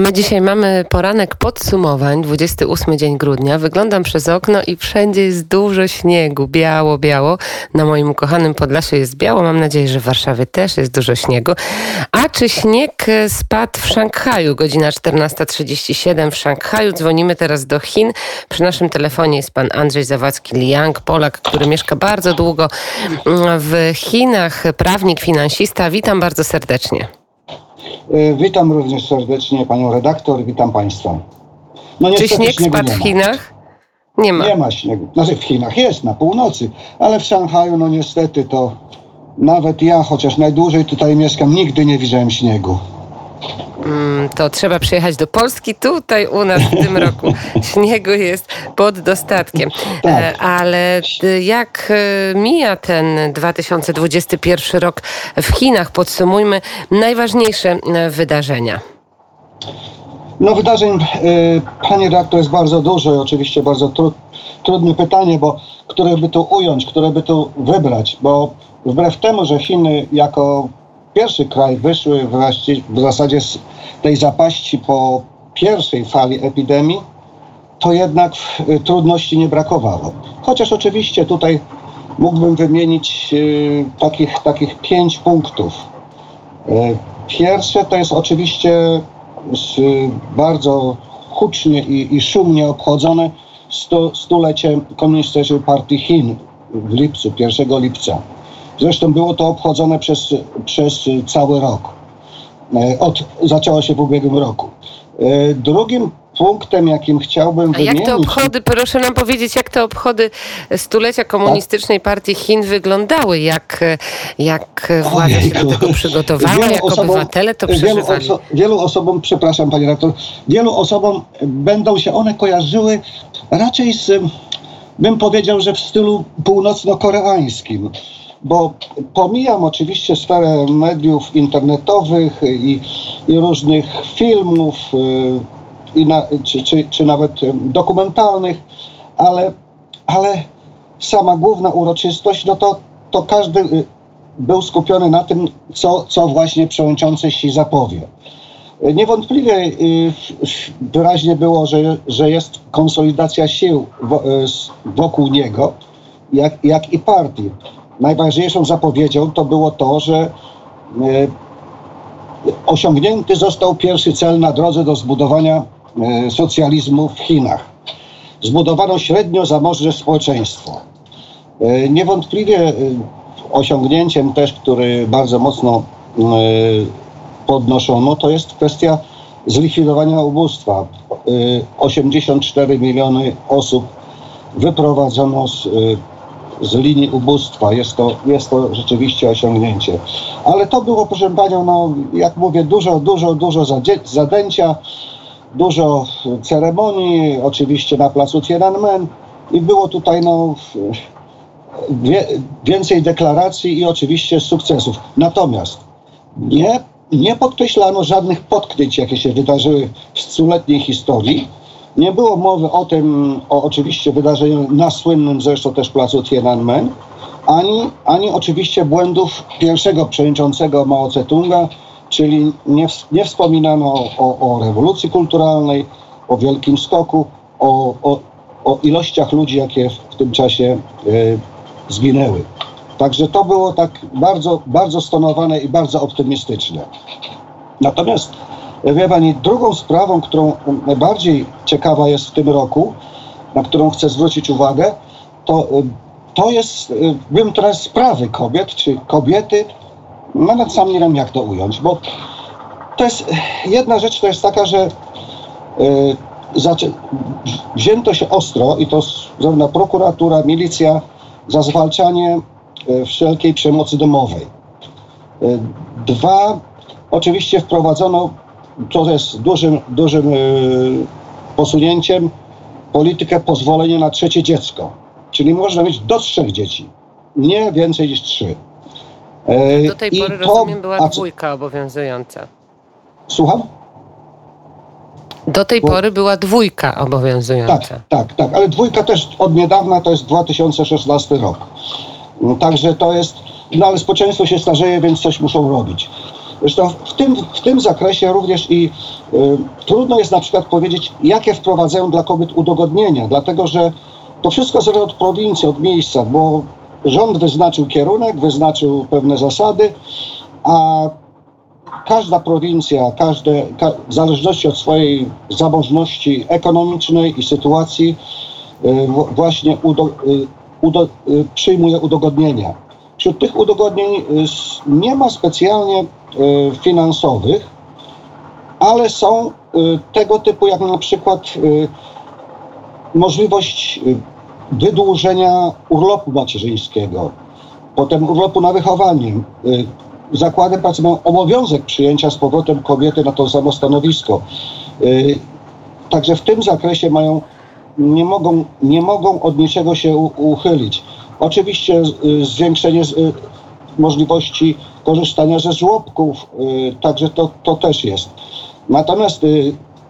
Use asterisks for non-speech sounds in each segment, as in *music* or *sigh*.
My dzisiaj mamy poranek podsumowań, 28 dzień grudnia. Wyglądam przez okno i wszędzie jest dużo śniegu, biało, biało. Na moim ukochanym Podlasiu jest biało. Mam nadzieję, że w Warszawie też jest dużo śniegu. A czy śnieg spadł w Szanghaju? Godzina 14.37 w Szanghaju. Dzwonimy teraz do Chin. Przy naszym telefonie jest pan Andrzej Zawadzki-Liang, Polak, który mieszka bardzo długo w Chinach, prawnik, finansista. Witam bardzo serdecznie. E, witam również serdecznie panią redaktor, witam państwa. No, Czy śnieg spadł w Chinach? Nie ma. Nie ma śniegu. Znaczy w Chinach jest, na północy, ale w Szanghaju no niestety to nawet ja, chociaż najdłużej tutaj mieszkam, nigdy nie widziałem śniegu. Mm, to trzeba przyjechać do Polski. Tutaj u nas w tym roku *laughs* śniegu jest pod dostatkiem. Tak. E, ale jak e, mija ten 2021 rok w Chinach? Podsumujmy najważniejsze e, wydarzenia. No wydarzeń, panie redaktor, jest bardzo dużo i oczywiście bardzo tru, trudne pytanie, bo które by tu ująć, które by tu wybrać, bo wbrew temu, że Chiny jako pierwszy kraj wyszły w zasadzie z tej zapaści po pierwszej fali epidemii, to jednak y, trudności nie brakowało. Chociaż oczywiście tutaj mógłbym wymienić y, takich, takich pięć punktów. Y, pierwsze to jest oczywiście bardzo hucznie i, i szumnie obchodzone stu, stulecie Komunistycznej Partii Chin w lipcu, 1 lipca. Zresztą było to obchodzone przez, przez cały rok. E, od, zaczęło się w ubiegłym roku. E, drugim punktem, jakim chciałbym A wymienić... jak te obchody, proszę nam powiedzieć, jak te obchody stulecia Komunistycznej Partii Chin wyglądały? Jak, jak władza się do tego przygotowała? Jak osobom, obywatele to przeżywali? Wielu, oso wielu osobom, przepraszam panie rektor, wielu osobom będą się one kojarzyły raczej z, bym powiedział, że w stylu północno-koreańskim bo pomijam oczywiście sferę mediów internetowych i, i różnych filmów y, i na, czy, czy, czy nawet dokumentalnych, ale, ale sama główna uroczystość, no to, to każdy y, był skupiony na tym, co, co właśnie przewodniczący Xi zapowie. Niewątpliwie y, wyraźnie było, że, że jest konsolidacja sił wokół niego, jak, jak i partii najważniejszą zapowiedzią to było to, że e, osiągnięty został pierwszy cel na drodze do zbudowania e, socjalizmu w Chinach. Zbudowano średnio zamożne społeczeństwo. E, niewątpliwie osiągnięciem też, który bardzo mocno podnoszono, to jest kwestia zlikwidowania ubóstwa. 84 miliony osób wyprowadzono z z linii ubóstwa. Jest to, jest to rzeczywiście osiągnięcie. Ale to było, proszę Panią, no, jak mówię, dużo, dużo, dużo zadęcia, dużo ceremonii, oczywiście na placu Tiananmen i było tutaj no, więcej deklaracji i oczywiście sukcesów. Natomiast nie, nie podkreślano żadnych potknięć, jakie się wydarzyły w stuletniej historii, nie było mowy o tym, o oczywiście wydarzeniu na słynnym zresztą też placu Tiananmen, ani, ani oczywiście błędów pierwszego przewodniczącego Mao Tse-tunga, czyli nie, nie wspominano o, o rewolucji kulturalnej, o wielkim skoku, o, o, o ilościach ludzi, jakie w tym czasie y, zginęły. Także to było tak bardzo, bardzo stonowane i bardzo optymistyczne. Natomiast Wie Pani, drugą sprawą, którą najbardziej ciekawa jest w tym roku, na którą chcę zwrócić uwagę, to, to jest, bym teraz sprawy kobiet, czy kobiety, nawet sam nie wiem jak to ująć, bo to jest, jedna rzecz to jest taka, że y, wzięto się ostro i to zarówno prokuratura, milicja za zwalczanie y, wszelkiej przemocy domowej. Y, dwa, oczywiście wprowadzono to jest dużym, dużym y, posunięciem politykę pozwolenia na trzecie dziecko. Czyli można mieć do trzech dzieci, nie więcej niż trzy. E, do tej I pory, to, rozumiem, była dwójka obowiązująca. Słucham? Do tej Bo... pory była dwójka obowiązująca. Tak, tak, tak, ale dwójka też od niedawna to jest 2016 rok. Także to jest, no ale społeczeństwo się starzeje, więc coś muszą robić. Zresztą w tym, w tym zakresie również i y, trudno jest na przykład powiedzieć, jakie wprowadzają dla kobiet udogodnienia, dlatego że to wszystko zależy od prowincji, od miejsca, bo rząd wyznaczył kierunek, wyznaczył pewne zasady, a każda prowincja, każde, ka, w zależności od swojej zamożności ekonomicznej i sytuacji, y, właśnie udo, y, udo, y, przyjmuje udogodnienia. Wśród tych udogodnień y, nie ma specjalnie y, finansowych, ale są y, tego typu jak na przykład możliwość wydłużenia urlopu macierzyńskiego, potem urlopu na wychowanie. Zakłady pracy mają obowiązek przyjęcia z powrotem kobiety na to samo stanowisko. Także w tym zakresie mają, nie, mogą, nie mogą od niczego się uchylić. Oczywiście y, zwiększenie y, możliwości korzystania ze żłobków, y, także to, to też jest. Natomiast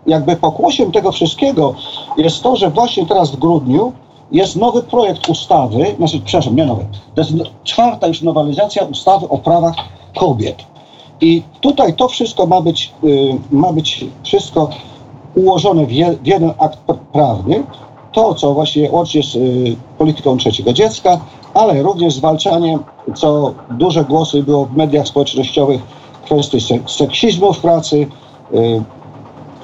jakby pokłosiem tego wszystkiego jest to, że właśnie teraz w grudniu jest nowy projekt ustawy, znaczy, przepraszam, nie nowy, to jest czwarta już nowelizacja ustawy o prawach kobiet. I tutaj to wszystko ma być, ma być wszystko ułożone w, je, w jeden akt pr- prawny. To, co właśnie łącznie z polityką trzeciego dziecka, ale również zwalczanie, co duże głosy było w mediach społecznościowych, kwestii se, seksizmu w pracy, y,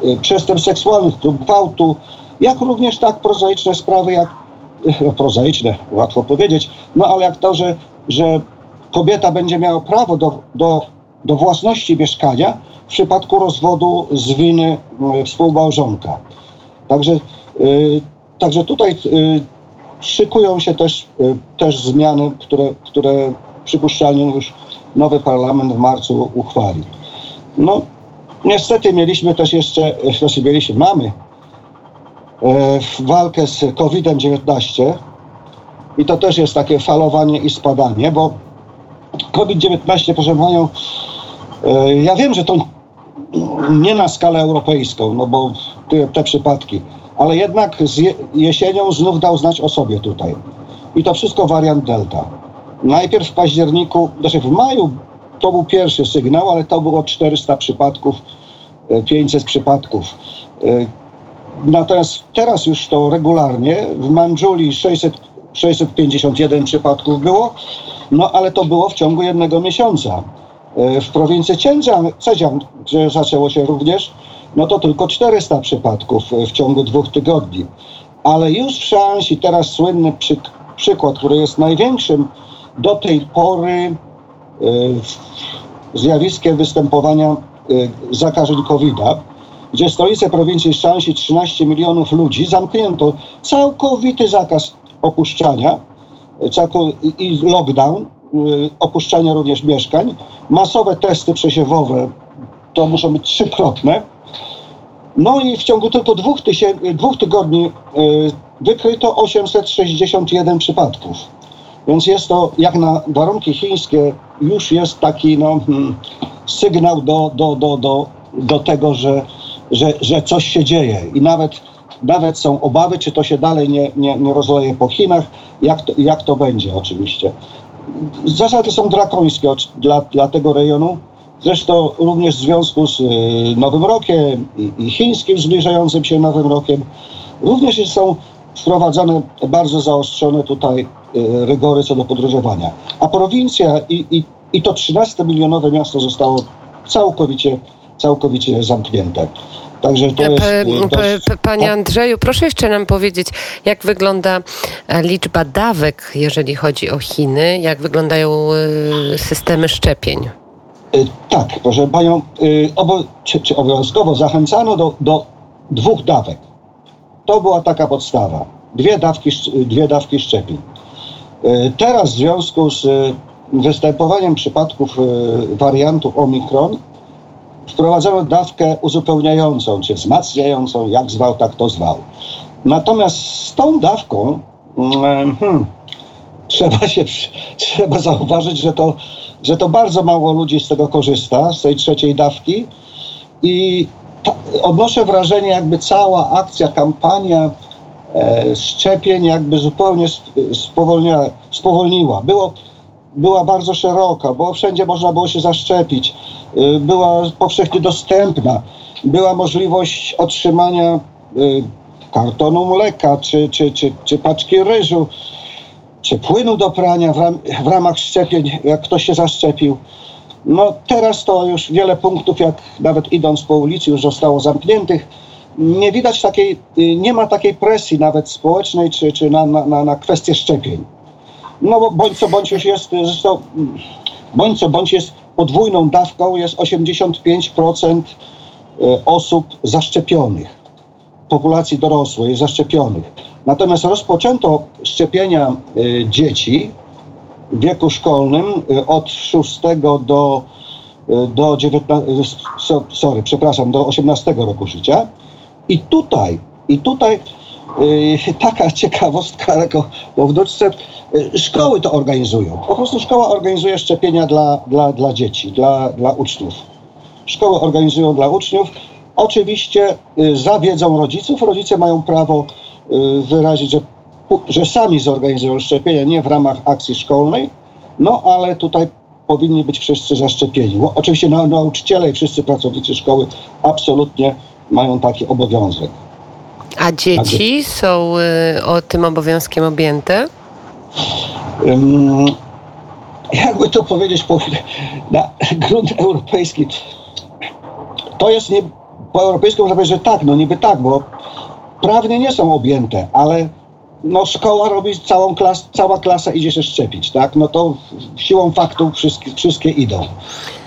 y, przestępstw seksualnych, gwałtu, jak również tak prozaiczne sprawy, jak no, prozaiczne, łatwo powiedzieć, no ale jak to, że, że kobieta będzie miała prawo do, do, do własności mieszkania w przypadku rozwodu z winy y, współmałżonka. Także, y, także tutaj y, szykują się też, y, też zmiany, które, które przypuszczalnie już nowy parlament w marcu uchwali. No, niestety mieliśmy też jeszcze, e, znaczy mieliśmy, mamy e, walkę z COVID-19 i to też jest takie falowanie i spadanie, bo COVID-19, proszę Panią, e, ja wiem, że to nie na skalę europejską, no bo te, te przypadki, ale jednak z je, jesienią znów dał znać o sobie tutaj. I to wszystko wariant Delta. Najpierw w październiku, znaczy w maju to był pierwszy sygnał, ale to było 400 przypadków, e, 500 przypadków. E, Natomiast teraz już to regularnie, w Mandżuli 600, 651 przypadków było, no ale to było w ciągu jednego miesiąca. E, W prowincji Cedzian, gdzie zaczęło się również, no to tylko 400 przypadków e, w ciągu dwóch tygodni. Ale już w Shansi teraz słynny przy, przykład, który jest największym do tej pory e, zjawiskiem występowania e, zakażeń COVID-a, gdzie stolice prowincji Shansi 13 milionów ludzi zamknięto całkowity zakaz opuszczania i- lockdown, opuszczania również mieszkań, masowe testy przesiewowe, to muszą być trzykrotne. No i w ciągu tylko dwóch, dwóch tygodni y, wykryto 861 przypadków. Więc jest to, jak na warunki chińskie, już jest taki no, hmm, sygnał do, do, do, do, do tego, że, że, że coś się dzieje. I nawet, nawet są obawy, czy to się dalej nie, nie, nie rozleje po Chinach, jak to, jak to będzie oczywiście. Zasady są drakońskie dla, dla tego rejonu. Zresztą również w związku z y, Nowym Rokiem i, chińskim zbliżającym się Nowym Rokiem również są wprowadzane bardzo zaostrzone tutaj y, rygory co do podróżowania. A prowincja i, i, i to 13-milionowe miasto zostało całkowicie, całkowicie zamknięte. Także to jest... Dość- p- Panie Andrzeju, proszę jeszcze nam powiedzieć, jak wygląda e, liczba dawek, jeżeli chodzi o Chiny, jak wyglądają e, systemy szczepień? Y, Tak, proszę panią, y, obo, czy, czy obowiązkowo zachęcano do, do dwóch dawek. To była taka podstawa. Dwie dawki, dwie dawki szczepień. Y, Teraz w związku z występowaniem przypadków wariantu Omikron wprowadzono dawkę uzupełniającą, czy wzmacniającą, jak zwał, tak to zwał. Natomiast z tą dawką mm, hmm, trzeba się, *laughs* trzeba zauważyć, że to, że to bardzo mało ludzi z tego korzysta, z tej trzeciej dawki i ta, odnoszę wrażenie, jakby cała akcja, kampania e, szczepień jakby zupełnie sp- spowolniła. Było, była bardzo szeroka, bo wszędzie można było się zaszczepić. y, była powszechnie dostępna. Była możliwość otrzymania y, kartonu mleka, czy, czy, czy, czy paczki ryżu, czy płynu do prania w, ram, w ramach szczepień, jak ktoś się zaszczepił. No teraz to już wiele punktów, jak nawet idąc po ulicy, już zostało zamkniętych. Nie widać takiej, nie ma takiej presji nawet społecznej, czy, czy na, na, na kwestię szczepień. No bo bądź co bądź już jest, zresztą bądź co bądź jest podwójną dawką, jest 85% e, osób zaszczepionych, populacji dorosłej zaszczepionych. Natomiast rozpoczęto szczepienia e, dzieci w wieku szkolnym e, od 6 do, do 19, sorry, przepraszam, do 18 roku życia. I tutaj, i tutaj *laughs* taka ciekawostka jako po wnuczce, szkoły to organizują. Po prostu szkoła organizuje szczepienia dla, dla, dla dzieci, dla, dla uczniów. Szkoły organizują dla uczniów. Oczywiście za wiedzą rodziców. Rodzice mają prawo wyrazić, że, że sami zorganizują szczepienia, nie w ramach akcji szkolnej, no ale tutaj powinni być wszyscy zaszczepieni. Bo oczywiście nauczyciele i wszyscy pracownicy szkoły absolutnie mają taki obowiązek. A dzieci są o tym obowiązkiem objęte? jakby to powiedzieć po, na grunt europejski, to jest nie, po europejsku można powiedzieć, że tak, no niby tak, bo prawnie nie są objęte, ale no szkoła robi całą klas, cała klasa idzie się szczepić, tak? No to siłą faktu wszystkie, wszystkie idą.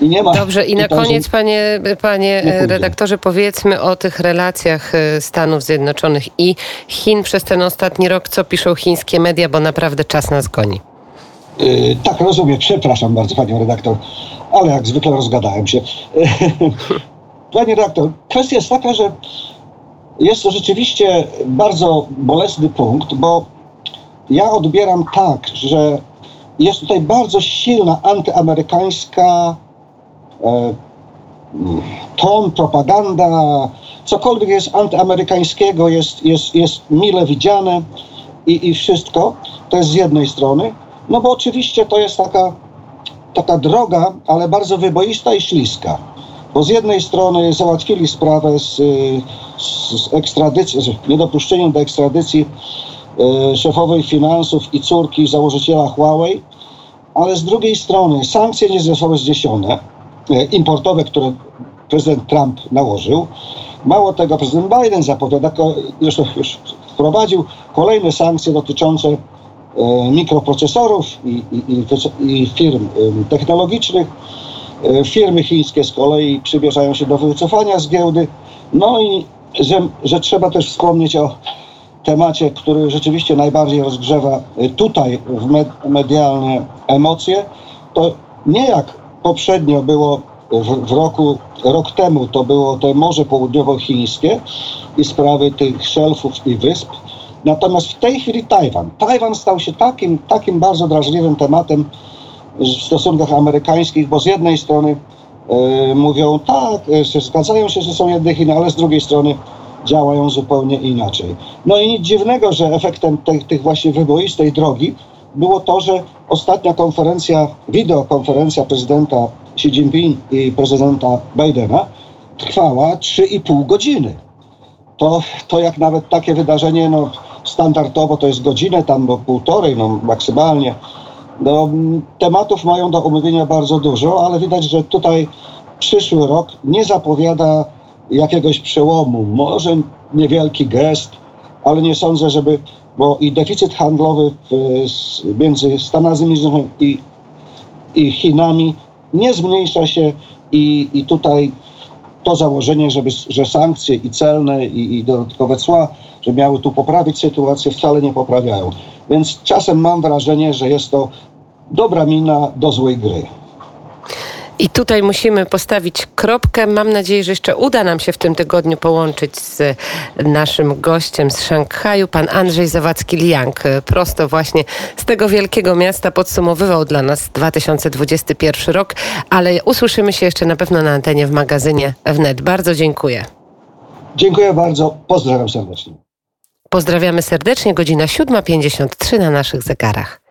I nie ma Dobrze, i na koniec, że... panie, panie redaktorze, powiedzmy o tych relacjach e, Stanów Zjednoczonych i Chin przez ten ostatni rok, co piszą chińskie media, bo naprawdę czas nas goni. Yy, tak, rozumiem. Przepraszam bardzo, panią redaktor, ale jak zwykle rozgadałem się. *laughs* Panie redaktor, kwestia jest taka, że jest to rzeczywiście bardzo bolesny punkt, bo ja odbieram tak, że jest tutaj bardzo silna antyamerykańska e, ton, propaganda, cokolwiek jest antyamerykańskiego jest, jest, jest mile widziane i, i wszystko. To jest z jednej strony. No bo oczywiście to jest taka, taka droga, ale bardzo wyboista i śliska. Bo z jednej strony załatwili sprawę z, z, z ekstradycji, z niedopuszczeniem do ekstradycji e, szefowej finansów i córki założyciela Huawei, ale z drugiej strony sankcje nie zostały zniesione, e, importowe, które prezydent Trump nałożył. Mało tego, prezydent Biden zapowiada, już wprowadził kolejne sankcje dotyczące E, mikroprocesorów i, i, i firm technologicznych. Firmy chińskie z kolei przybierzają się do wycofania z giełdy. No i że, że trzeba też wspomnieć o temacie, który rzeczywiście najbardziej rozgrzewa e, tutaj w medialne emocje, to nie jak poprzednio było w, w, roku, rok temu, to było te Morze Południowochińskie i sprawy tych szelfów i wysp, Natomiast w tej chwili Tajwan. Tajwan stał się takim, takim bardzo drażliwym tematem w stosunkach amerykańskich, bo z jednej strony y, mówią tak, że zgadzają się, że są jedne Chiny, ale z drugiej strony działają zupełnie inaczej. No i nic dziwnego, że efektem tej, tych właśnie wyboistej drogi było to, że ostatnia konferencja, wideokonferencja prezydenta Xi Jinping i prezydenta Bidena trwała 3,5 godziny. To, to jak nawet takie wydarzenie, no standardowo to jest godzinę, tam bo półtorej, no maksymalnie. No, tematów mają do omówienia bardzo dużo, ale widać, że tutaj przyszły rok nie zapowiada jakiegoś przełomu. Może niewielki gest, ale nie sądzę, żeby, bo i deficyt handlowy w, między Stanami Zjednoczonymi i, i Chinami nie zmniejsza się i, i tutaj to założenie, żeby, że sankcje i celne i, i dodatkowe cła, że miały tu poprawić sytuację, wcale nie poprawiają. Więc czasem mam wrażenie, że jest to dobra mina do złej gry. I tutaj musimy postawić kropkę. Mam nadzieję, że jeszcze uda nam się w tym tygodniu połączyć z naszym gościem z Szanghaju, pan Andrzej Zawadzki-Liang. Prosto właśnie z tego wielkiego miasta podsumowywał dla nas 2021 rok, ale usłyszymy się jeszcze na pewno na antenie w magazynie wnet. Bardzo dziękuję. Dziękuję bardzo. Pozdrawiam serdecznie. Pozdrawiamy serdecznie. Godzina 7.53 na naszych zegarach.